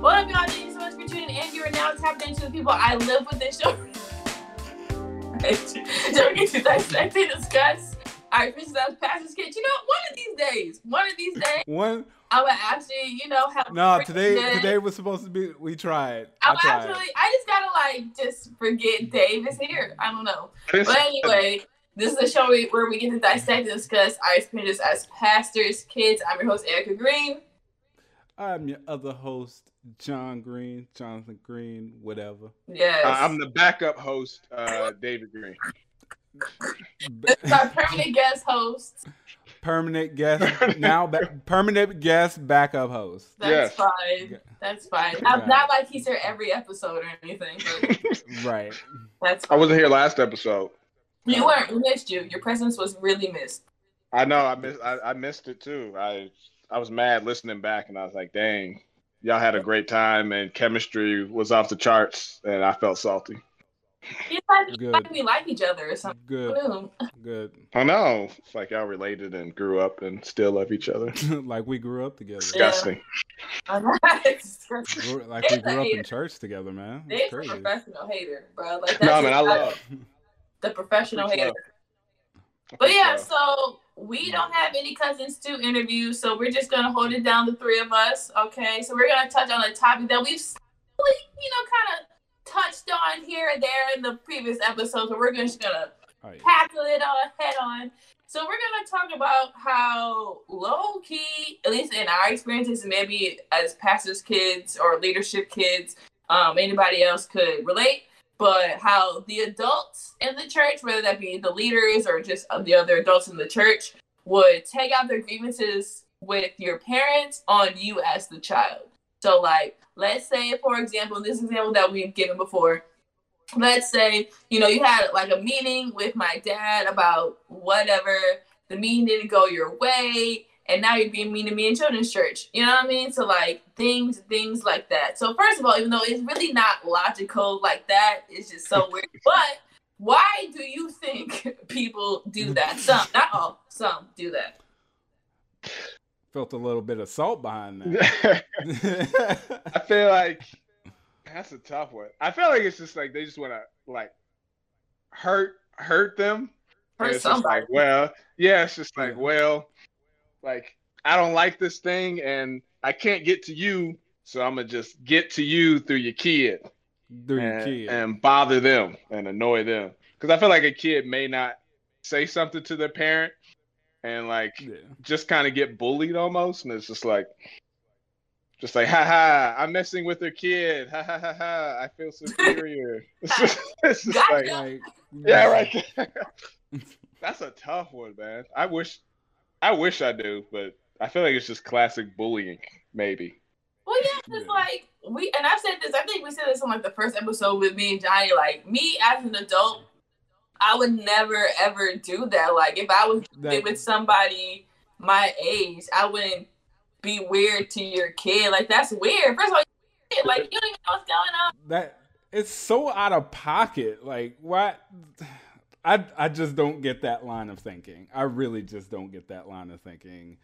What up, y'all? Thank you so much for tuning in. You are now tapped into the people I live with this show. Don't get to dissect and discuss. All right, Princess House Pastor's Kids. You know, one of these days, one of these days, One I would actually, you know, have. no, a today day. today was supposed to be. We tried. I I would tried. actually, I just gotta like just forget Dave is here. I don't know. But anyway, this is a show where we get to dissect and discuss our experiences as pastors, kids. I'm your host, Erica Green. I'm your other host, John Green, Jonathan Green, whatever. Yes. Uh, I'm the backup host, uh, David Green. our permanent guest host. permanent guest now. Ba- permanent guest backup host. That's Yes. fine. That's fine. Not, Okay. not like he's here every episode or anything, but Right. that's I wasn't here last episode. You weren't. We missed you. Your presence was really missed. I know I missed I, I missed it too. I I was mad listening back and I was like, dang, y'all had a great time and chemistry was off the charts and I felt salty. It's like, Good. like we like each other or something. Good. Boom. Good. I know. It's like y'all related and grew up and still love each other. like we grew up together. Yeah. Disgusting. It's- Like we grew up in church together, man. It's Dave's a professional hater, bro. Like that's No, man, I love. the professional hater. love. But yeah, So, so we don't have any cousins to interview, so we're just gonna hold it down, the three of us. Okay, so we're gonna touch on a topic that we've, you know, kind of touched on here and there in the previous episodes, but we're just gonna Oh, yeah. tackle it on head on. So we're gonna talk about how low key, at least in our experiences, maybe as pastors' kids or leadership kids, um, anybody else could relate, but how the adults in the church, whether that be the leaders or just the other adults in the church, would take out their grievances with your parents on you as the child. So, like, let's say, for example, this example that we've given before, let's say you know you had like a meeting with my dad about whatever. The meeting didn't go your way and now you're being mean to me in children's church you know what i mean so like things things like that so first of all even though it's really not logical like that it's just so weird but why do you think people do that some not all some do that Felt a little bit of salt behind that. I feel like that's a tough one. I feel like it's just like they just want to like hurt hurt them. Hurt And somebody. like, well, yeah, it's just like, Yeah. well, like I don't like this thing, and I can't get to you, so I'm gonna just get to you through your kid Through your and, kid. and bother them and annoy them. Because I feel like a kid may not say something to their parent and like yeah. just kind of get bullied almost, and it's just like, just like, ha ha, I'm messing with their kid, ha ha ha ha, I feel superior. it's just, it's just Gotcha. like, Like, yeah, right. That's a tough one, man. I wish, I wish I do, but I feel like it's just classic bullying, maybe. Well, yeah, it's Yeah. like we and I've said this. I think we said this on like the first episode with me and Johnny. Like me as an adult, I would never ever do that. Like if I was That- with somebody my age, I wouldn't be weird to your kid. Like that's weird. First of all, you're a like you don't even know what's going on. that it's so out of pocket. Like what? I I just don't get that line of thinking. I really just don't get that line of thinking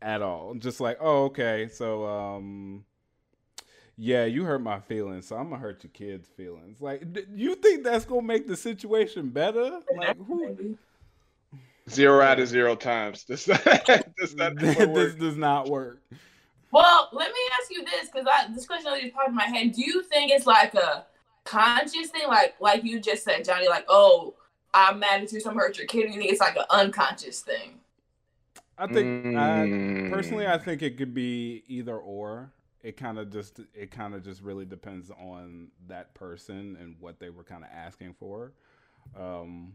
at all. Just like, oh, okay, so um, yeah, you hurt my feelings, so I'm gonna hurt your kids' feelings. Like, d- you think that's gonna make the situation better? Like, who? Zero out of zero times. This, this, not this work. does not work. Well, let me ask you this because I this question just popped in my head. Do you think it's like a conscious thing, like like you just said, Johnny? Like, oh, I'm mad at you, so I'm hurt your kid. You think it's like an unconscious thing? I think I, Mm. personally, I think it could be either or. It kind of just it kind of just really depends on that person and what they were kind of asking for. Um,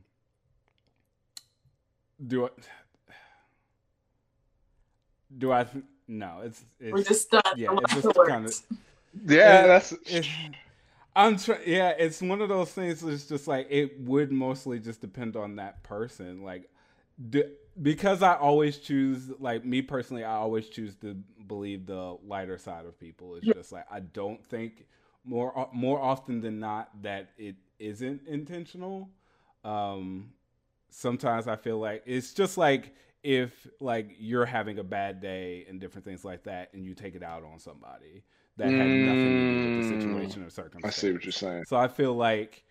do I? Do I? No, it's it's We're just stunned. yeah, it's just kinda- Yeah, it- that's. I'm trying. Yeah, it's one of those things. It's just like it would mostly just depend on that person. Like, d because I always choose, like me personally, I always choose to believe the lighter side of people. It's just like I don't think more more often than not that it isn't intentional. Um, sometimes I feel like it's just like if like you're having a bad day and different things like that, and you take it out on somebody that had nothing to do with the Mm. situation or circumstance. I see what you're saying. So I feel like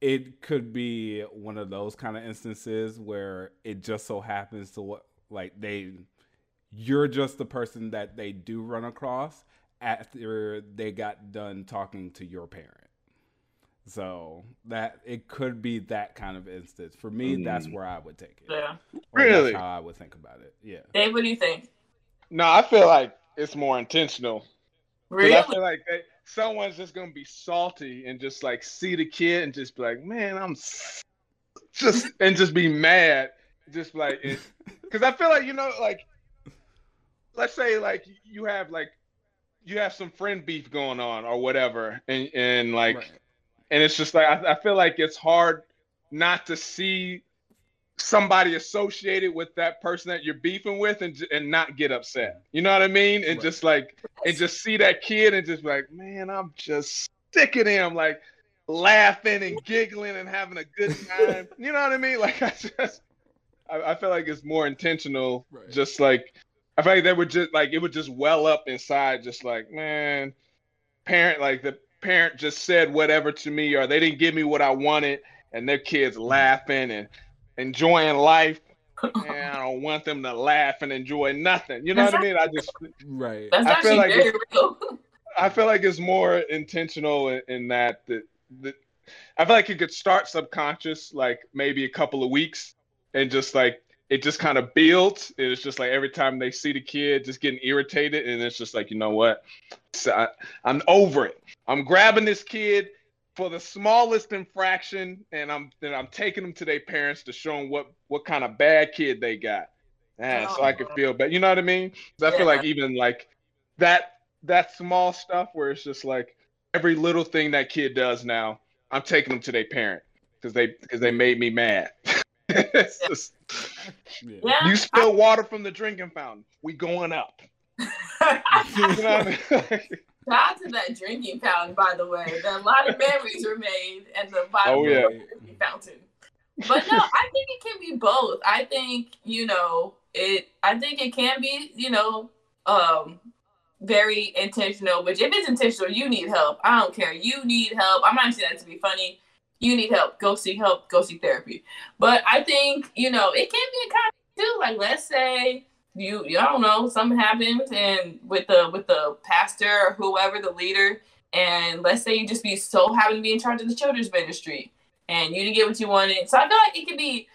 it could be one of those kind of instances where it just so happens to what like they you're just the person that they do run across after they got done talking to your parent. So that it could be that kind of instance. For me, that's Mm. where I would take it. Yeah. Or Really? That's how I would think about it. Yeah. Dave, what do you think? No, I feel like it's more intentional. Really? I feel like they, someone's just gonna be salty and just like see the kid and just be like, man, I'm just and just be mad, just like because I feel like you know like let's say like you have like you have some friend beef going on or whatever and and like Right. and it's just like I, I feel like it's hard not to see somebody associated with that person that you're beefing with and and not get upset. You know what I mean? And Right. just like and just see that kid and just be like, man, I'm just sick of them, like laughing and giggling and having a good time. you know what I mean? Like I just I, I feel like it's more intentional. Right. Just like I feel like they would just like it would just well up inside, just like, man, parent like the parent just said whatever to me or they didn't give me what I wanted and their kids mm-hmm. laughing and enjoying life. And I don't want them to laugh and enjoy nothing. You know what I mean? I just Right. That's I feel actually like very real. I feel like it's more intentional in, in that that that I feel like it could start subconscious, like maybe a couple of weeks, and just like it just kind of builds. It's just like every time they see the kid just getting irritated, and it's just like you know what, so I, I'm over it. I'm grabbing this kid for the smallest infraction, and I'm then I'm taking them to their parents to show them what what kind of bad kid they got. Man, so I could oh. feel bad. You know what I mean? 'Cause I feel like even like that that small stuff where it's just like every little thing that kid does now, I'm taking them to their parent because they because they made me mad. Just- Yeah. Yeah. you spill water from the drinking fountain, we going up. You know what I mean? Shout to that drinking fountain, by the way. That a lot of memories were made at the bottom Oh, of yeah. the drinking fountain. But no, I think it can be both. I think, you know, it I think it can be, you know, um very intentional, which if it's intentional, you need help. I don't care. You need help. I'm not saying that to be funny. You need help. Go seek help. Go seek therapy. But I think, you know, it can be a kind of too. Like let's say you I don't know something happens and with the with the pastor or whoever the leader and let's say you just be so happen to be in charge of the children's ministry and you didn't get what you wanted. So I feel like it can be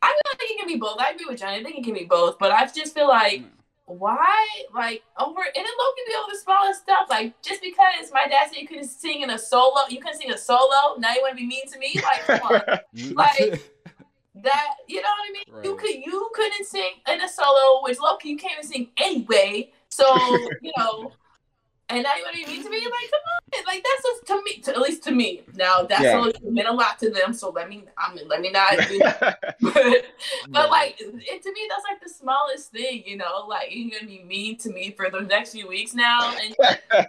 I feel like it can be both. I agree with Johnny I think it can be both but I just feel like mm. why like over and it low can be over the smallest stuff like just because my dad said you couldn't sing in a solo you couldn't sing a solo now you want to be mean to me? Like come on. Like- that you know what I mean. You could you couldn't sing in a solo, which Loki you can't even sing anyway. So you know, and now you want to be mean to me? Like come on, like that's just to me, to, at least to me. Now that Yeah. solo meant a lot to them, so let me I mean let me not. but but like it, to me, that's like the smallest thing, you know. Like you're gonna be mean to me for the next few weeks now, and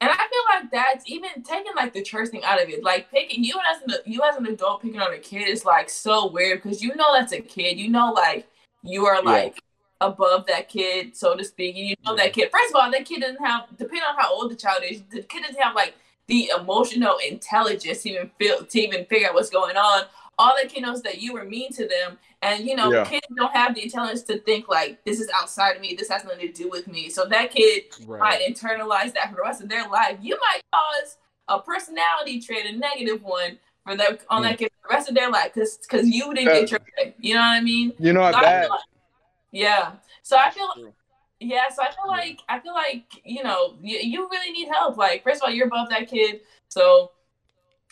and I feel like that's even taking like the church thing out of it. Like picking you as an you as an adult picking on a kid is like so weird because you know that's a kid. You know like you are Yeah. like above that kid, so to speak. You know that kid. First of all, that kid doesn't have depending on how old the child is, the kid doesn't have like the emotional intelligence to even feel to even figure out what's going on. All that kid knows is that you were mean to them. And you know, Yeah. kids don't have the intelligence to think like this is outside of me, this has nothing to do with me. So that kid right. might internalize that for the rest of their life. You might cause a personality trait, a negative one, for them on that mm. kid for the rest of their life, because because you didn't get your way. You know what I mean? you know what So I that like- yeah. So I feel True. yeah. So I feel Yeah. like I feel like you know you, you really need help. Like first of all, you're above that kid, so.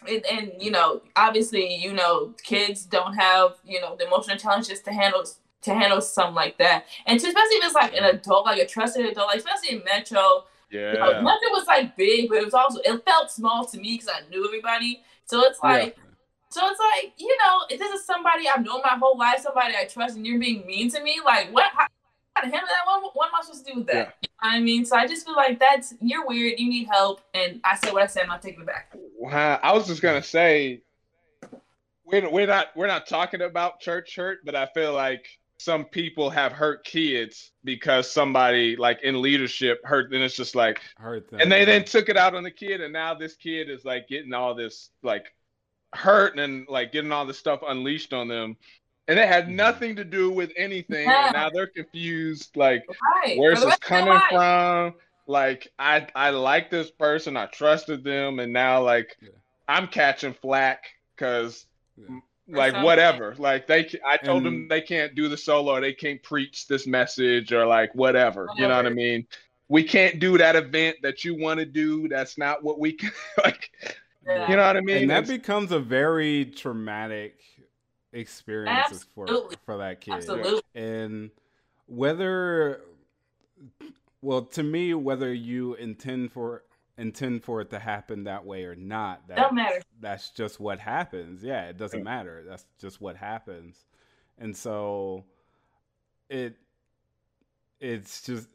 And, and you know, obviously, you know, kids don't have you know the emotional intelligence to handle to handle something like that, and to, especially if it's like an adult, like a trusted adult, like especially in Metro, you know, yeah. Metro was like big, but it was also it felt small to me because I knew everybody. So it's Yeah. like, so it's like you know, if this is somebody I've known my whole life, somebody I trust, and you're being mean to me, like what? How, how to handle that? What, what am I supposed to do with that? Yeah. You know I mean, so I just feel like that's you're weird. You need help, and I said what I said. I'm not taking it back. Wow, I was just gonna say we're we're not we're not talking about church hurt, but I feel like some people have hurt kids because somebody like in leadership hurt and it's just like hurt them. and they then took it out on the kid and now this kid is like getting all this like hurt and like getting all this stuff unleashed on them and it had Mhm. nothing to do with anything Yeah. and now they're confused like Right. where's this rest of coming life. from like i i like this person i trusted them and now like Yeah. i'm catching flack because Yeah. like whatever like they i told them they can't do the solo or they can't preach this message or like whatever you know what i mean we can't do that event that you want to do that's not what we can like Yeah. you know what i mean and that It's- becomes a very traumatic experience for for that kid. Absolutely. And whether well, to me, whether you intend for intend for it to happen that way or not, that, Don't matter. that's just what happens. Yeah, it doesn't matter. That's just what happens. And so it it's just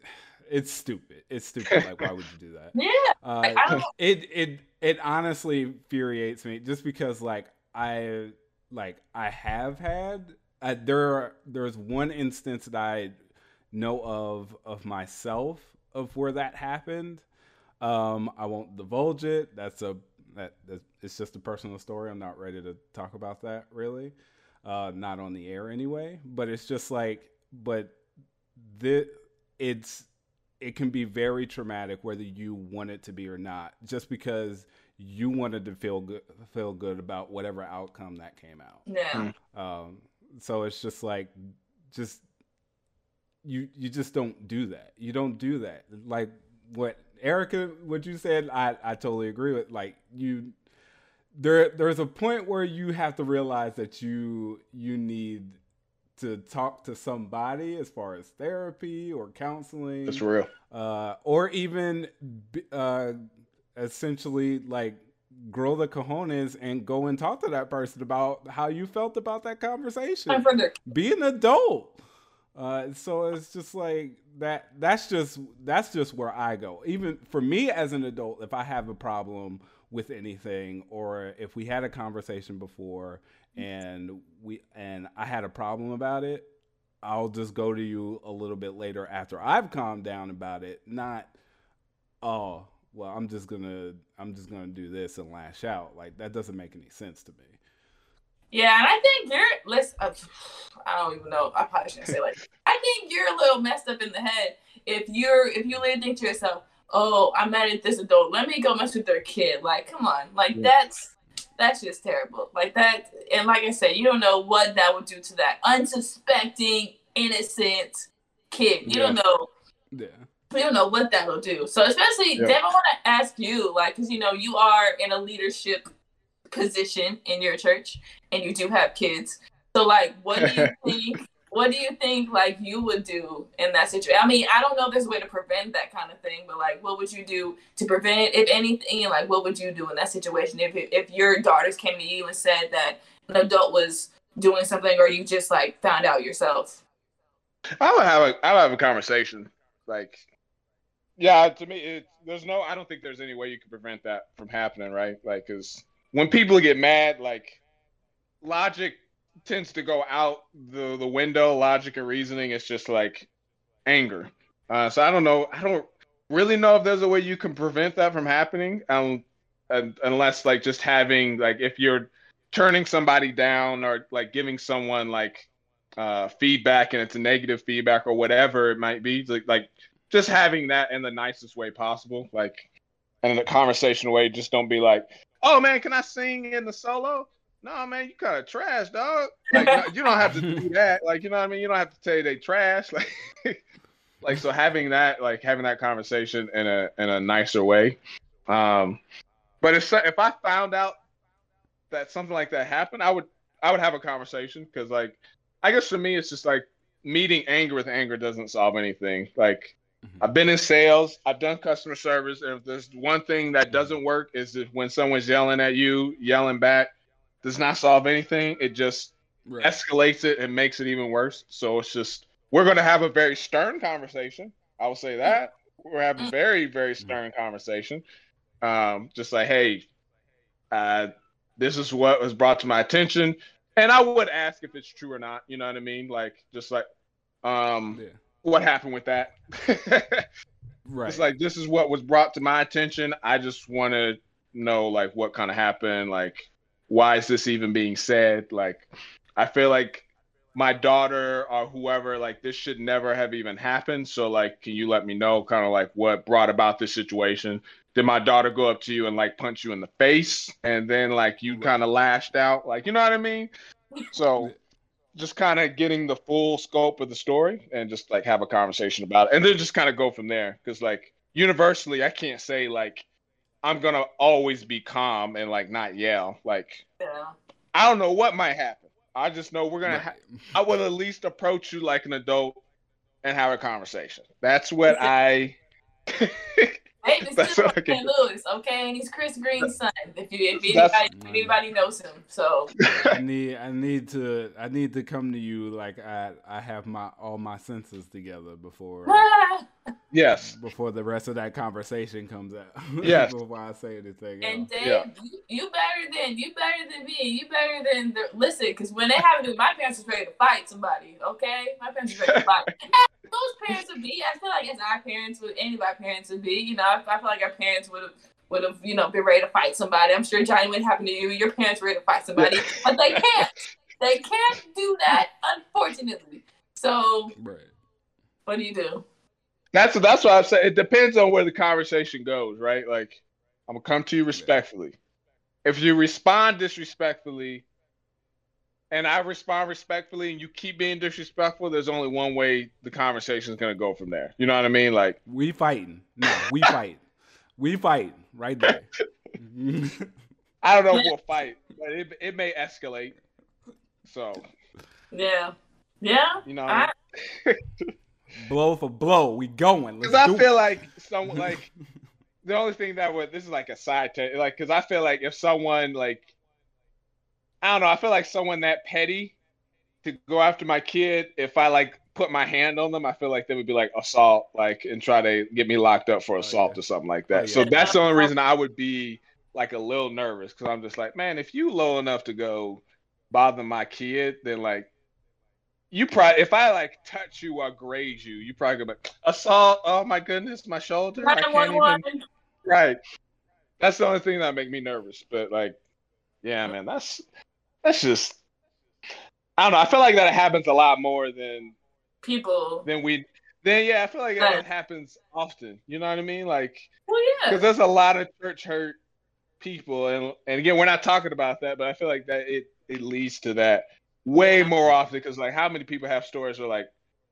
it's stupid. It's stupid. Like why would you do that? Yeah. Uh, Like, I don't know. it it it honestly infuriates me just because like I like I have had uh, there are, there's one instance that I know of of myself of where that happened. Um, I won't divulge it. That's a that that's, it's just a personal story. I'm not ready to talk about that really. Uh, not on the air anyway. But it's just like, but the it's it can be very traumatic whether you want it to be or not just because you wanted to feel good feel good about whatever outcome that came out Yeah. um, so it's just like just you you just don't do that you don't do that like what erica what you said i i totally agree with like you there there's a point where you have to realize that you you need to talk to somebody as far as therapy or counseling That's real uh, or even uh, essentially like grow the cojones and go and talk to that person about how you felt about that conversation. Time for Be an adult. Uh, so it's just like that. That's just that's just where I go. Even for me as an adult, if I have a problem with anything, or if we had a conversation before and we and I had a problem about it, I'll just go to you a little bit later after I've calmed down about it. Not, oh, well, I'm just gonna I'm just gonna do this and lash out. Like that doesn't make any sense to me. Yeah, and I think you're let's uh, I don't even know. I probably shouldn't say like I think you're a little messed up in the head if you're if you really think to yourself, Oh, I'm mad at this adult. Let me go mess with their kid. Like, come on. Like Yeah. that's that's just terrible. Like that and like I said, you don't know what that would do to that unsuspecting, innocent kid. You don't know Yeah. we don't know what that'll do. So especially, Yeah. Dev, I want to ask you, like, because you know you are in a leadership position in your church, and you do have kids. So, like, what do you think? What do you think, like, you would do in that situation? I mean, I don't know if there's a way to prevent that kind of thing, but like, what would you do to prevent it, if anything? Like, what would you do in that situation if if your daughters came to you and said that an adult was doing something, or you just like found out yourself? I would have a I would have a conversation. Like, yeah, to me, it, there's no. I don't think there's any way you can prevent that from happening, right? Like, because when people get mad, like, logic tends to go out the the window. Logic and reasoning is just like anger. Uh, so I don't know. I don't really know if there's a way you can prevent that from happening. Um, un- unless like just having like if you're turning somebody down or like giving someone like uh, feedback and it's a negative feedback or whatever it might be, like, like just having that in the nicest way possible, like and in a conversational way. Just don't be like, "Oh man, can I sing in the solo?" No, man, you kind of trash, dog. Like you don't have to do that. Like you know what I mean? You don't have to say they trash. Like, like so having that, like having that conversation in a in a nicer way. Um, but if if I found out that something like that happened, I would I would have a conversation because like I guess for me it's just like meeting anger with anger doesn't solve anything. Like Mhm. I've been in sales, I've done customer service, and if there's one thing that doesn't work is if when someone's yelling at you, yelling back does not solve anything. It just Right. escalates it and makes it even worse. So it's just we're gonna have a very stern conversation. I will say that. We're having a very, very stern conversation. Um, just like, hey, uh, this is what was brought to my attention. and I would ask if it's true or not. You know what I mean? Like just like, um, Yeah. What happened with that? Right. It's like this is what was brought to my attention. I just want to know like what kind of happened. Like, why is this even being said? Like, I feel like my daughter or whoever like this should never have even happened. So like, can you let me know kind of like what brought about this situation? Did my daughter go up to you and like punch you in the face and then like you kind of lashed out? Like, you know what I mean? So just kind of getting the full scope of the story and just like have a conversation about it. And then just kind of go from there. Because like universally i can't say like i'm gonna always be calm and like not yell. Like Yeah. i don't know what might happen. I just know we're gonna ha- i will at least approach you like an adult and have a conversation. That's what i Hey, this That's is what I can St. Louis, okay? And he's Chris Green's son. If you if anybody, if anybody knows him, so I need I need to I need to come to you like I I have my all my senses together before yes before the rest of that conversation comes out. Yes. before I say anything And else. then Yeah. you, you better than you better than me. You better than the, listen. Because when they have it, my parents was ready to fight somebody. Okay, my parents was ready to fight. As parents would be. I feel like as our parents would, any of our parents would be. You know, I, I feel like our parents would have would have you know been ready to fight somebody. I'm sure Johnny would happen to you. Your parents were ready to fight somebody, but they can't. They can't do that, unfortunately. So Right. what do you do? that's that's what i'm saying it depends on where the conversation goes right like i'm gonna come to you respectfully if you respond disrespectfully and I respond respectfully and you keep being disrespectful, there's only one way the conversation is gonna go from there. You know what I mean? Like We fighting. No, we fight. We fight right there. I don't know if we'll fight, but it it may escalate. So Yeah, yeah. you know, I, blow for blow. We going. Because I feel it. like someone like the only thing that would this is like a side tip, like because I feel like if someone like I don't know, I feel like someone that petty to go after my kid, if I like put my hand on them, I feel like they would be like assault, like and try to get me locked up for Oh, assault yeah. or something like Oh, that. So that's the only reason I would be like a little nervous because I'm just like, man, if you low enough to go bother my kid, then like you probably if I like touch you or graze you, you probably gonna be assault. Oh my goodness, my shoulder. I can't even Right. That's the only thing that make me nervous. But like, yeah, man, that's that's just I don't know. I feel like that happens a lot more than People. than we then yeah, I feel like Yeah. that happens often. You know what I mean? Like Well, yeah. because there's a lot of church hurt people and and again we're not talking about that, but I feel like that it it leads to that way Yeah. more often because like how many people have stories where like,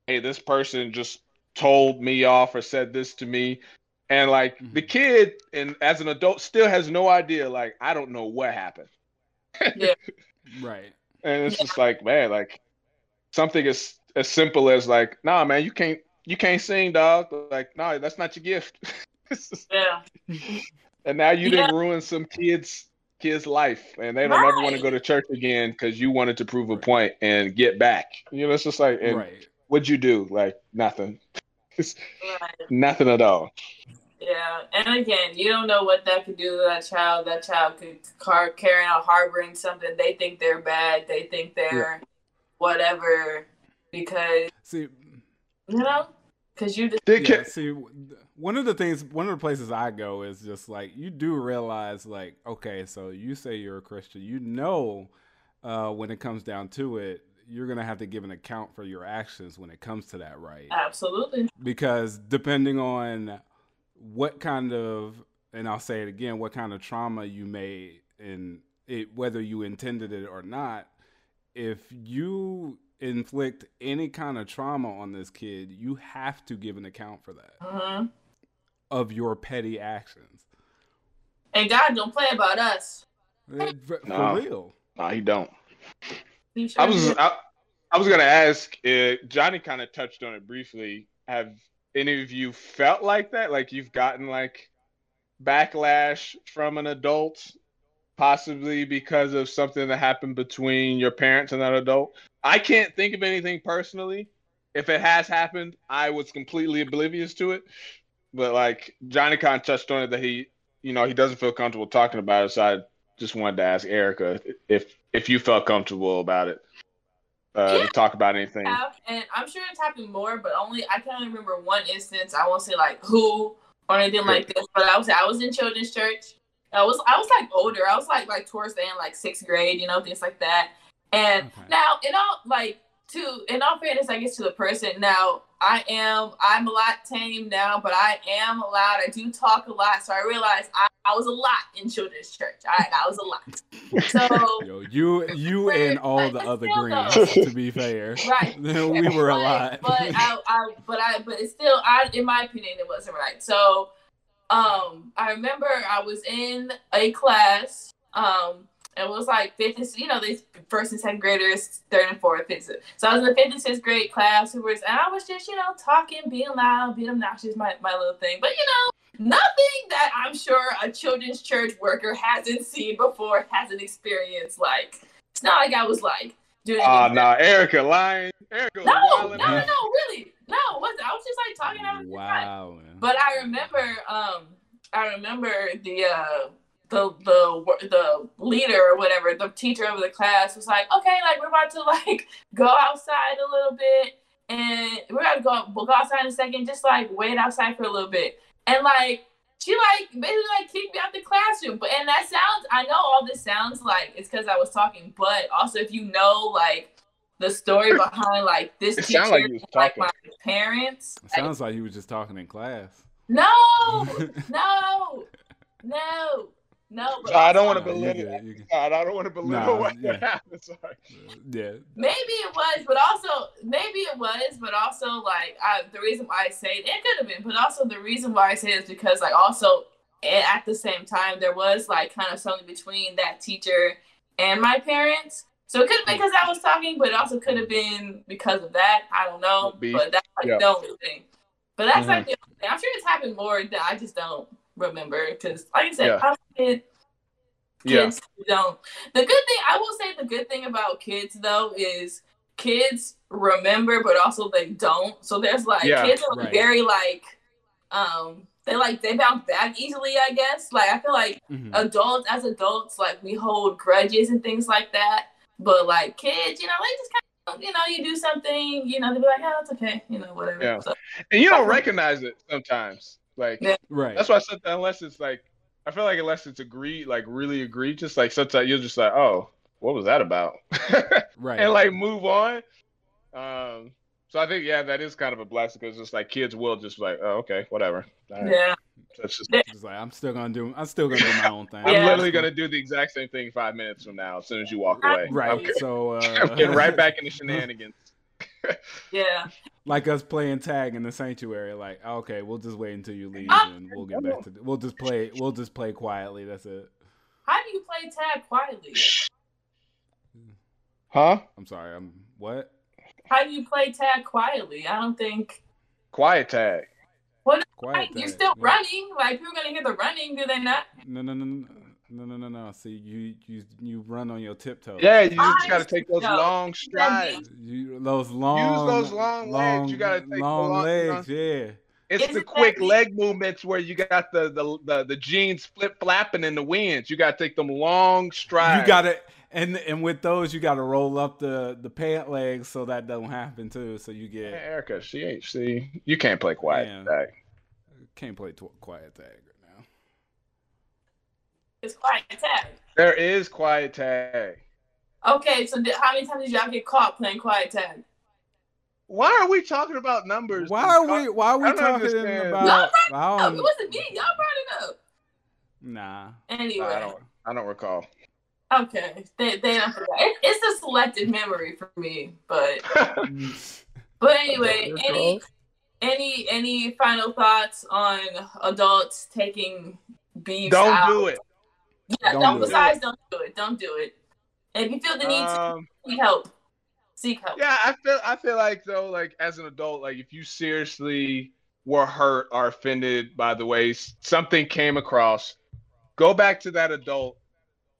hey, this person just told me off or said this to me and like the Mhm. kid and as an adult still has no idea like i don't know what happened right. and it's just like man like something as as simple as like nah man you can't you can't sing dog like nah, that's not your gift. Yeah. and now you didn't ruin some kids kid's life and they don't ever want to go to church again because you wanted to prove a point and get back. You know it's just like and right. what'd you do? Like nothing. Right. nothing at all Yeah, and again, you don't know what that could do to that child. That child could car carrying out harboring something. They think they're bad. They think they're whatever because See, you know, because you just Did yeah, ki- see, one of the things, one of the places I go is just like you do realize, like, okay, so you say you're a Christian, you know, uh, when it comes down to it, you're gonna have to give an account for your actions when it comes to that, right? absolutely because depending on what kind of and I'll say it again, what kind of trauma you may and it whether you intended it or not, if you inflict any kind of trauma on this kid, you have to give an account for that hmm of your petty actions. and God don't play about us. Eh, For, for No. real. no he don't He sure I was. I, I was gonna ask. Uh, Johnny kind of touched on it briefly. Have any of you felt like that? Like you've gotten like backlash from an adult, possibly because of something that happened between your parents and that adult? I can't think of anything personally. If it has happened, I was completely oblivious to it. But like Johnny of touched on it that he, you know, he doesn't feel comfortable talking about it. So I just wanted to ask Erica if if you felt comfortable about it. Uh, Yeah. to talk about anything. and I'm sure it's happened more, but only I can only remember one instance. I won't say like who or anything like this, but I was I was in children's church. I was I was like older. I was like like towards the end, like sixth grade, you know, things like that. And Okay. now, in all like to in all fairness, I guess to the person now, I am I'm a lot tame now, but I am loud. I do talk a lot, so I realized I, I was a lot in children's church. I I was a lot. So Yo, you you and all the other greens, though. to be fair. Right. we were a lot. But I, I, but I, but it's still, I, in my opinion, it wasn't right. So, um, I remember I was in a class, um, it was like fifth and you know these first and second graders, third and fourth, fifth. So I was in the fifth and sixth grade class, who was, and I was just you know talking, being loud, being obnoxious, my my little thing. But you know, nothing that I'm sure a children's church worker hasn't seen before, hasn't experienced. Like it's not like I was like doing. Oh anything no, Erica lying. Erica was no, no, no, no, really. No, it wasn't. I was just like talking out of the time. wow. But I remember, um, I remember the uh the the the leader or whatever, the teacher of the class was like, okay, like we're about to like go outside a little bit, and we're about to go we'll go outside in a second, just like wait outside for a little bit, and like. She like basically like kicked me out the classroom, but and that sounds. I know all this sounds like it's because I was talking, but also if you know like the story behind like this It teacher, like you was like talking. my parents, It sounds like you were just talking in class. no, no, no, no. But So I don't wanna also- No, you belittle good, you. God, I don't want to belittle Nah, what yeah. happened. Sorry. Yeah. Maybe it was, but also maybe it was, but also like I, the reason why I say it, it could have been, but also the reason why I say it is because like also a- at the same time there was like kind of something between that teacher and my parents. So it could have been because I was talking, but it also could have been because of that. I don't know, Beef. but that's like Yeah. the only thing. But that's Mhm. like the only thing. I'm sure it's happened more that I just don't remember because, like I said, Yeah. I'm a kid. Yeah. Kids don't. The good thing I will say the good thing about kids though is kids remember but also they don't. So there's like Yeah, kids are right. very like um they like they bounce back easily, I guess. Like I feel like Mhm. adults as adults, like we hold grudges and things like that. But like kids, you know, they just kind of you know, you do something, you know, they be like, oh, it's okay, you know, whatever. Yeah. So, And you don't recognize it sometimes. Like Yeah. Right. that's why I said that unless it's like I feel like unless it's agreed, like really agreed, just like sometimes you're just like, oh, what was that about? right. and like move on. Um, so I think yeah, that is kind of a blessing because it's like kids will just like, oh, okay, whatever. All right. yeah. That's just Just like I'm still gonna do. I'm still gonna do my own thing. I'm Yeah. literally gonna do the exact same thing five minutes from now as soon as you walk away. Right. I'm, So uh, I'm getting right back into shenanigans. Yeah. Like us playing tag in the sanctuary. Like, okay, we'll just wait until you leave, Ah. and we'll get back to. We'll just play. We'll just play quietly. That's it. How do you play tag quietly? Huh? I'm sorry. I'm what? How do you play tag quietly? I don't think Quiet tag. What? Quiet. tag. you're still Yeah. running. Like people are gonna hear the running, do they not? No, no, no, no, no, no, no, no. See, you you you run on your tiptoes. Yeah, you just gotta take those know. long strides. You, those long, use those long legs. You gotta take long long- legs. Yeah. It's Is the quick that- leg movements where you got the the the, the jeans flip flapping in the winds. You gotta take them long strides. You got to and and with those you got to roll up the the pant legs so that don't happen too. So you Hey, get Erica, she ain't see. You can't play quiet Yeah. tag. can't play tw- quiet tag right now. It's quiet tag. There is quiet tag. Okay, so di- how many times did y'all get caught playing quiet tag? Why are we talking about numbers? Why are we why are we talking understand. about? Y'all I Oh, don't- it wasn't me. Y'all brought it up. nah. Anyway, I don't. I don't recall. okay, they they don't forget. It, it's a selective memory for me, but but anyway, any any any final thoughts on adults taking beefs Don't out? do it. Yeah, Don't don't, do it. besides don't do it. Don't do it. And if you feel the need to Um, seek help, seek help. yeah, I feel. I feel like though, like as an adult, like if you seriously were hurt or offended by the way something came across, go back to that adult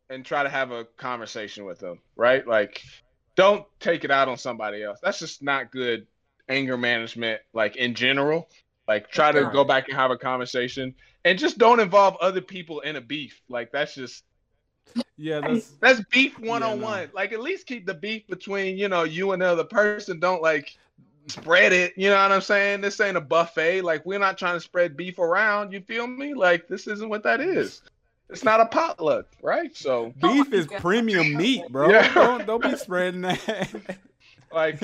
and try to have a conversation with them. Right? Like, don't take it out on somebody else. That's just not good anger management. Like in general, like try to go back and have a conversation, and just don't involve other people in a beef. Like that's just Yeah, that's That's beef one on no. one. Like at least keep the beef between you know you and the other person. Don't like spread it. You know what I'm saying? This ain't a buffet. Like we're not trying to spread beef around. You feel me? Like this isn't what that is. It's not a potluck, right? So beef is premium meat, bro. Yeah. Don't don't be spreading that. like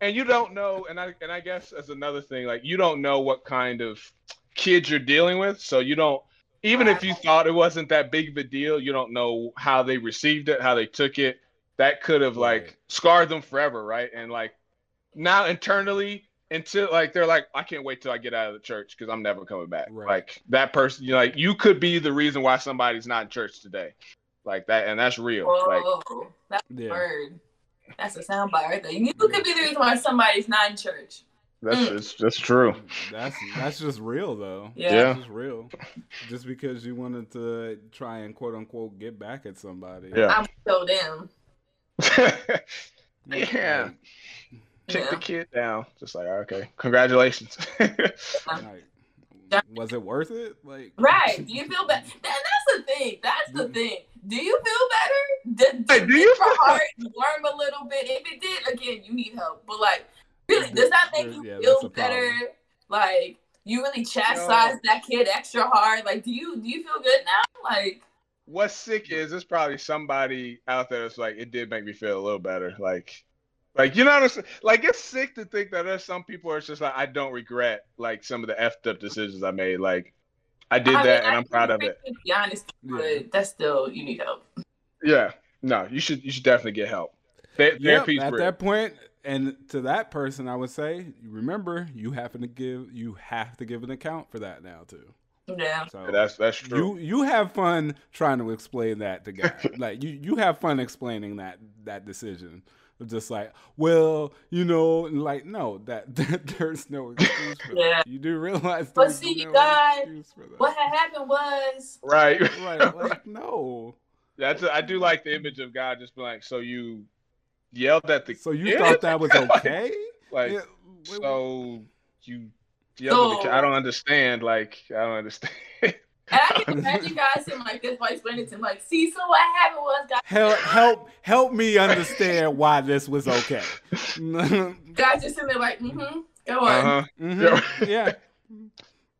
and you don't know and i and i guess as another thing like you don't know what kind of kids you're dealing with so you don't even if you thought it wasn't that big of a deal you don't know how they received it how they took it that could have like Right. scarred them forever right and like now internally until like they're like i can't wait till i get out of the church because i'm never coming back Right. like that person you know like you could be the reason why somebody's not in church today like that and that's real like Whoa, that's a Yeah. word. That's a soundbite right there. You could be the reason why somebody's not in church. That's Mm. that's, that's true That's that's just real though. Yeah. Yeah. That's just real. Just because you wanted to try and quote unquote get back at somebody. Yeah. I'm so them. Like, Yeah. Kick Yeah. the kid down. Just like, okay, congratulations. like, was it worth it? Like Right. Do you feel better? That, that's the thing. That's the thing. Do you feel better? Did, Hey, did do you your feel- heart warm a little bit? If it did, again, you need help. But like, really, does that make you Yeah, feel better? Like, you really chastise that kid extra hard? Like, do you do you feel good now? Like, What's sick is there's probably somebody out there that's like, it did make me feel a little better. Like, like you know what I'm saying? Like, it's sick to think that there's some people who are just like, I don't regret like some of the effed up decisions I made. Like, I did I that mean, and I I'm proud of it. To be honest, Yeah. but that's still you need help. Yeah. No, you should you should definitely get help. Th- Yep, therapy's at real. that point, and to that person, I would say, remember, you have to give you have to give an account for that now too. Yeah. So That's that's true. you you have fun trying to explain that to God. like you you have fun explaining that that decision. Just like, well, you know, like no, that, that there's no excuse for Yeah. that. You do realize But there's see, no God, excuse that. What had happened was right. Right, like no. That's I do like the image of God just being like, so you yelled at the So you kid? thought that was okay? like Yeah, so you yelled at the kid. I don't understand. Like I don't understand. And I can imagine guys him like this while explaining to him, like, see, so what happened was guys, help help help me understand why this was okay. guys just sitting there like, mm-hmm, go on. uh-huh. Mhm, Yeah.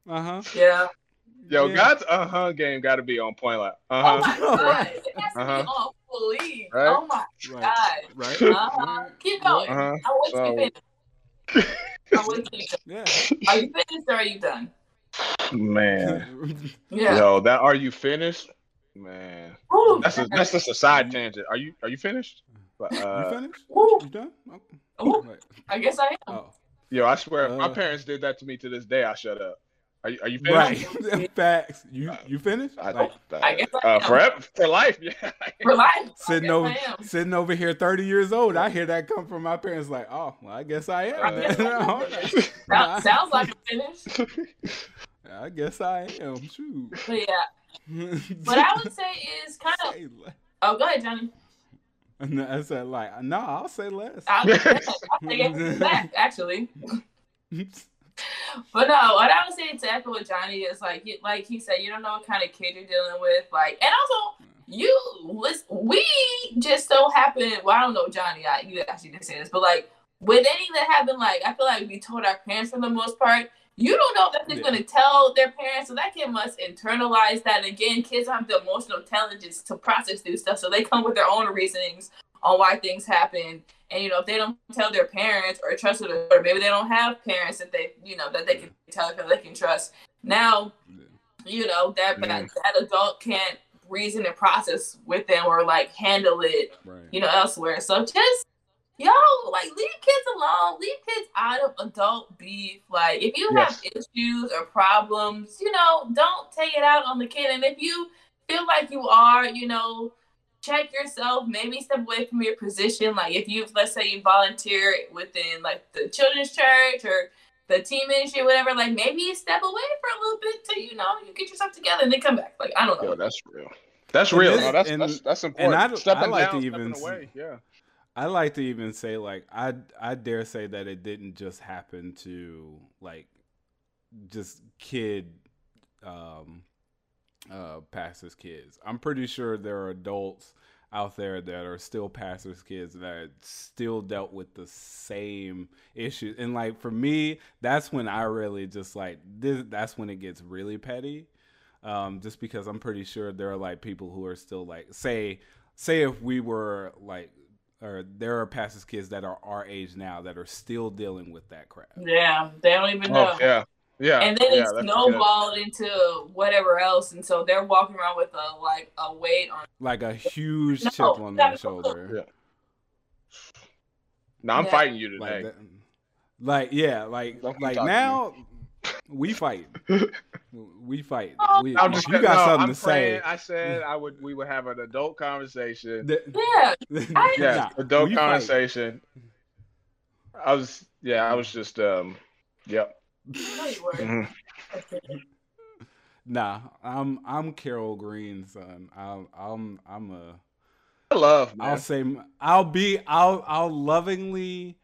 Uh huh. Yeah. Yo, Yeah. God's uh huh game got to be on point. Like Oh uh huh. my god. It has to Uh-huh. be on fully. Right. Oh my Right. god. Right. Uh-huh. Keep going. Uh-huh. I'll wait So- you finish. I'll you finish. Yeah. Are you finished or are you done? Man, Yeah. yo, that are you finished? Man, Ooh, that's a, that's just a side tangent. Are you are you finished? But, you uh, finished? Ooh, You done? Oh, ooh, wait. I guess I am. Oh. yo, I swear, if my Uh. parents did that to me to this day, I shut up. Are you are you finished? Right. Facts. You you finished? I, Like, I guess I uh, am. forever for life. Yeah. For life. Sitting over sitting over here 30 years old. I hear that come from my parents like, oh, well, I guess I am. Uh, then. All right. Sounds, sounds like I'm finished. I guess I am. Shoot. But yeah. What I would say is kind of. Oh, go ahead, Johnny. And I said, like, no, I'll say less. I'll, I'll take it back, actually. But no, what I would say to echo what Johnny is like, he, like he said, you don't know what kind of kid you're dealing with, like, and also you listen, we just so happen. Well, I don't know, Johnny, I, you actually didn't say this, but like with anything that happened, like I feel like we told our parents for the most part. You don't know that they're Yeah. going to tell their parents, so that kid must internalize that. And again, kids have the emotional intelligence to process through stuff, so they come with their own reasonings on why things happen. And you know, if they don't tell their parents or trust with, or maybe they don't have parents that they, you know, that they can tell that they can trust. Now, you know that that, that adult can't reason and process with them or like handle it, Right. you know, elsewhere. So just yo, like leave kids alone, leave kids out of adult beef. Like if you have issues or problems, you know, don't take it out on the kid. And if you feel like you are, you know, check yourself, maybe step away from your position. Like if you let's say you volunteer within like the children's church or the team ministry, whatever, like maybe you step away for a little bit till you know you get yourself together and then come back. Like I don't know. Yo, that's real. That's real. this- No, that's, and- that's that's important. I- I stepping like to even away. Yeah. I like to even say like I I dare say that it didn't just happen to like just kid um uh, pastors' kids. I'm pretty sure there are adults out there that are still pastors' kids that still dealt with the same issues. And like for me, that's when I really just like this. That's when it gets really petty. Um, just because I'm pretty sure there are like people who are still like say say if we were like or there are pastors' kids that are our age now that are still dealing with that crap. Yeah, they don't even know. Oh, yeah. Yeah. and then yeah, it that's snowballed into whatever else, and so they're walking around with a like a weight on. Like a huge No, chip on their that's- shoulder. Yeah. good. No, I'm Yeah. fighting you Like, today. that, like yeah, like Don't like now we fight. we fight. Oh, We, I'm just you got no, something I'm to praying. say. I said I would. We would have an adult conversation. th- Yeah, I- Yeah, nah, adult we fight. conversation. I was. Yeah, I was just. Um. Yep. No, you were. Mhm. Nah, I'm I'm Carol Green, son. I'm I'm I'm a I love man. I'll say I'll be I'll I'll lovingly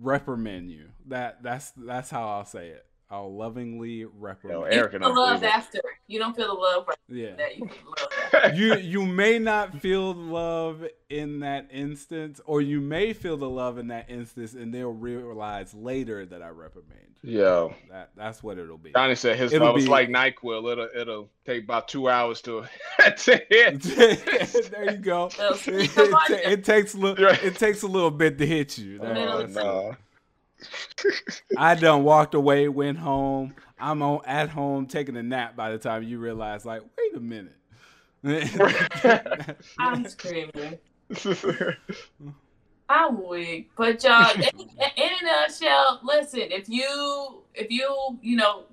reprimand you. That that's that's how I'll say it. I'll lovingly Yo, reprimand. You Eric feel and the I love after. You don't feel the love right yeah. there. You love you you may not feel love in that instance, or you may feel the love in that instance, and they'll realize later that I reprimand you. Yo, That that's what it'll be. Johnny said his It'll love is like Nyquil. It'll it'll take about two hours to to hit. there you go. Well, It, speak the ta- mind. it takes a little. It takes a little bit to hit you. That- Middle Oh, no. I done walked away, went home. I'm on at home taking a nap by the time you realize, like, wait a minute. I'm screaming. I'm weak, but y'all, in, in a nutshell, listen. If you, if you, you know,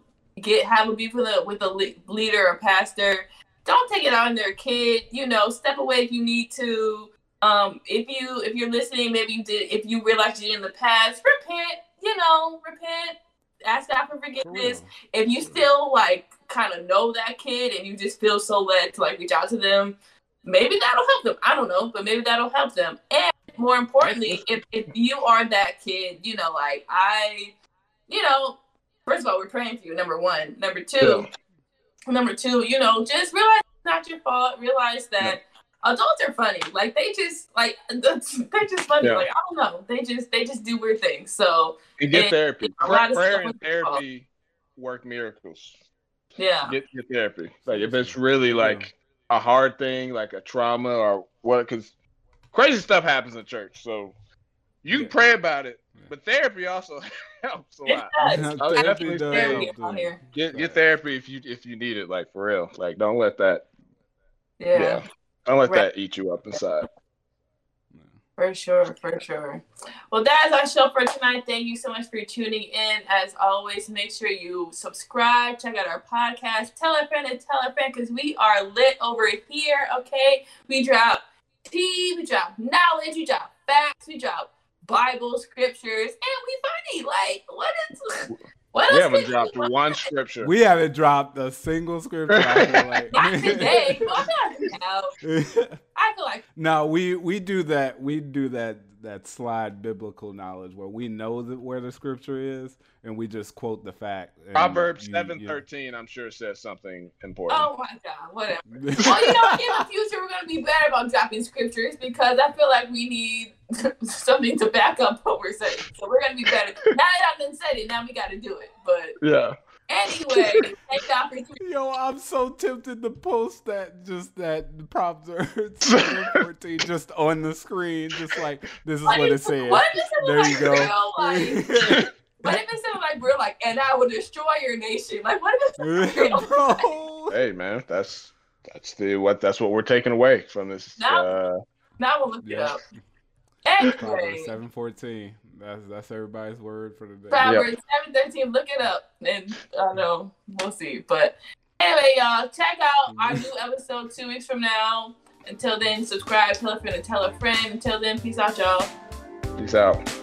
get have a beef with a with a le- leader or pastor, don't take it out on their kid. You know, step away if you need to. Um, if you if you're listening, maybe you did. If you realized you did in the past, repent. You know, repent. Ask God for For forgiveness if you still like kind of know that kid and you just feel so led to like reach out to them, maybe that'll help them. I don't know, but maybe that'll help them. And more importantly, if, if you are that kid, you know, like I, you know, first of all, we're praying for you. Number one. Number two, number two, you know, just realize it's not your fault. Realize that adults are funny. Like they just like they're just funny. Yeah. Like I don't know, they just they just do weird things. So And get And therapy. a lot of Prayer and with the fault. therapy work miracles. yeah, Get get therapy. Like if it's really like a hard thing, like a trauma or what, because crazy stuff happens in church. So you can Yeah. pray about it, but therapy also helps a it lot. does. Oh, Therapy definitely does Therapy help, on here. Get get therapy if you if you need it, like for real. Like don't let that Yeah, yeah. Don't let Right. that eat you up inside. for sure, for sure. Well, that is our show for tonight. Thank you so much for tuning in. As always, make sure you subscribe, check out our podcast, tell a friend and tell a friend because we are lit over here. Okay, we drop tea, we drop knowledge, we drop facts, we drop Bible scriptures, and we funny. Like, what is what We haven't dropped we- one scripture. We haven't dropped a single scripture. I feel like. Not today. Well, not. I feel like no, we we do that. We do that that slide biblical knowledge where we know that where the scripture is, and we just quote the fact. Proverbs you- seven you- thirteen, I'm sure says something important. oh my god, whatever. well, you know, in the future, we're gonna be better about dropping scriptures because I feel like we need something to back up what we're saying. So we're gonna be better. Now that I've been said it, now we got to do it. But Yeah. Anyway, thank God for tuning Yo, I'm so tempted to post that just that Proverbs 14 just on the screen, just like this is what it says. What if it sounded There like you go. real? Like, what if it sounded like real? Like, and I will destroy your nation. Like, what if it sounded like real? Bro. Hey man, that's that's the what that's what we're taking away from this. Now- Uh, Now we'll look it up. Proverbs Anyway, 714. That's that's everybody's word for the day. Proverbs seven thirteen. Look it up, and I don't know. We'll see. But anyway, y'all, check out our new episode two weeks from now. Until then, subscribe, tell a friend, and tell a friend. Until then, peace out, y'all. peace out.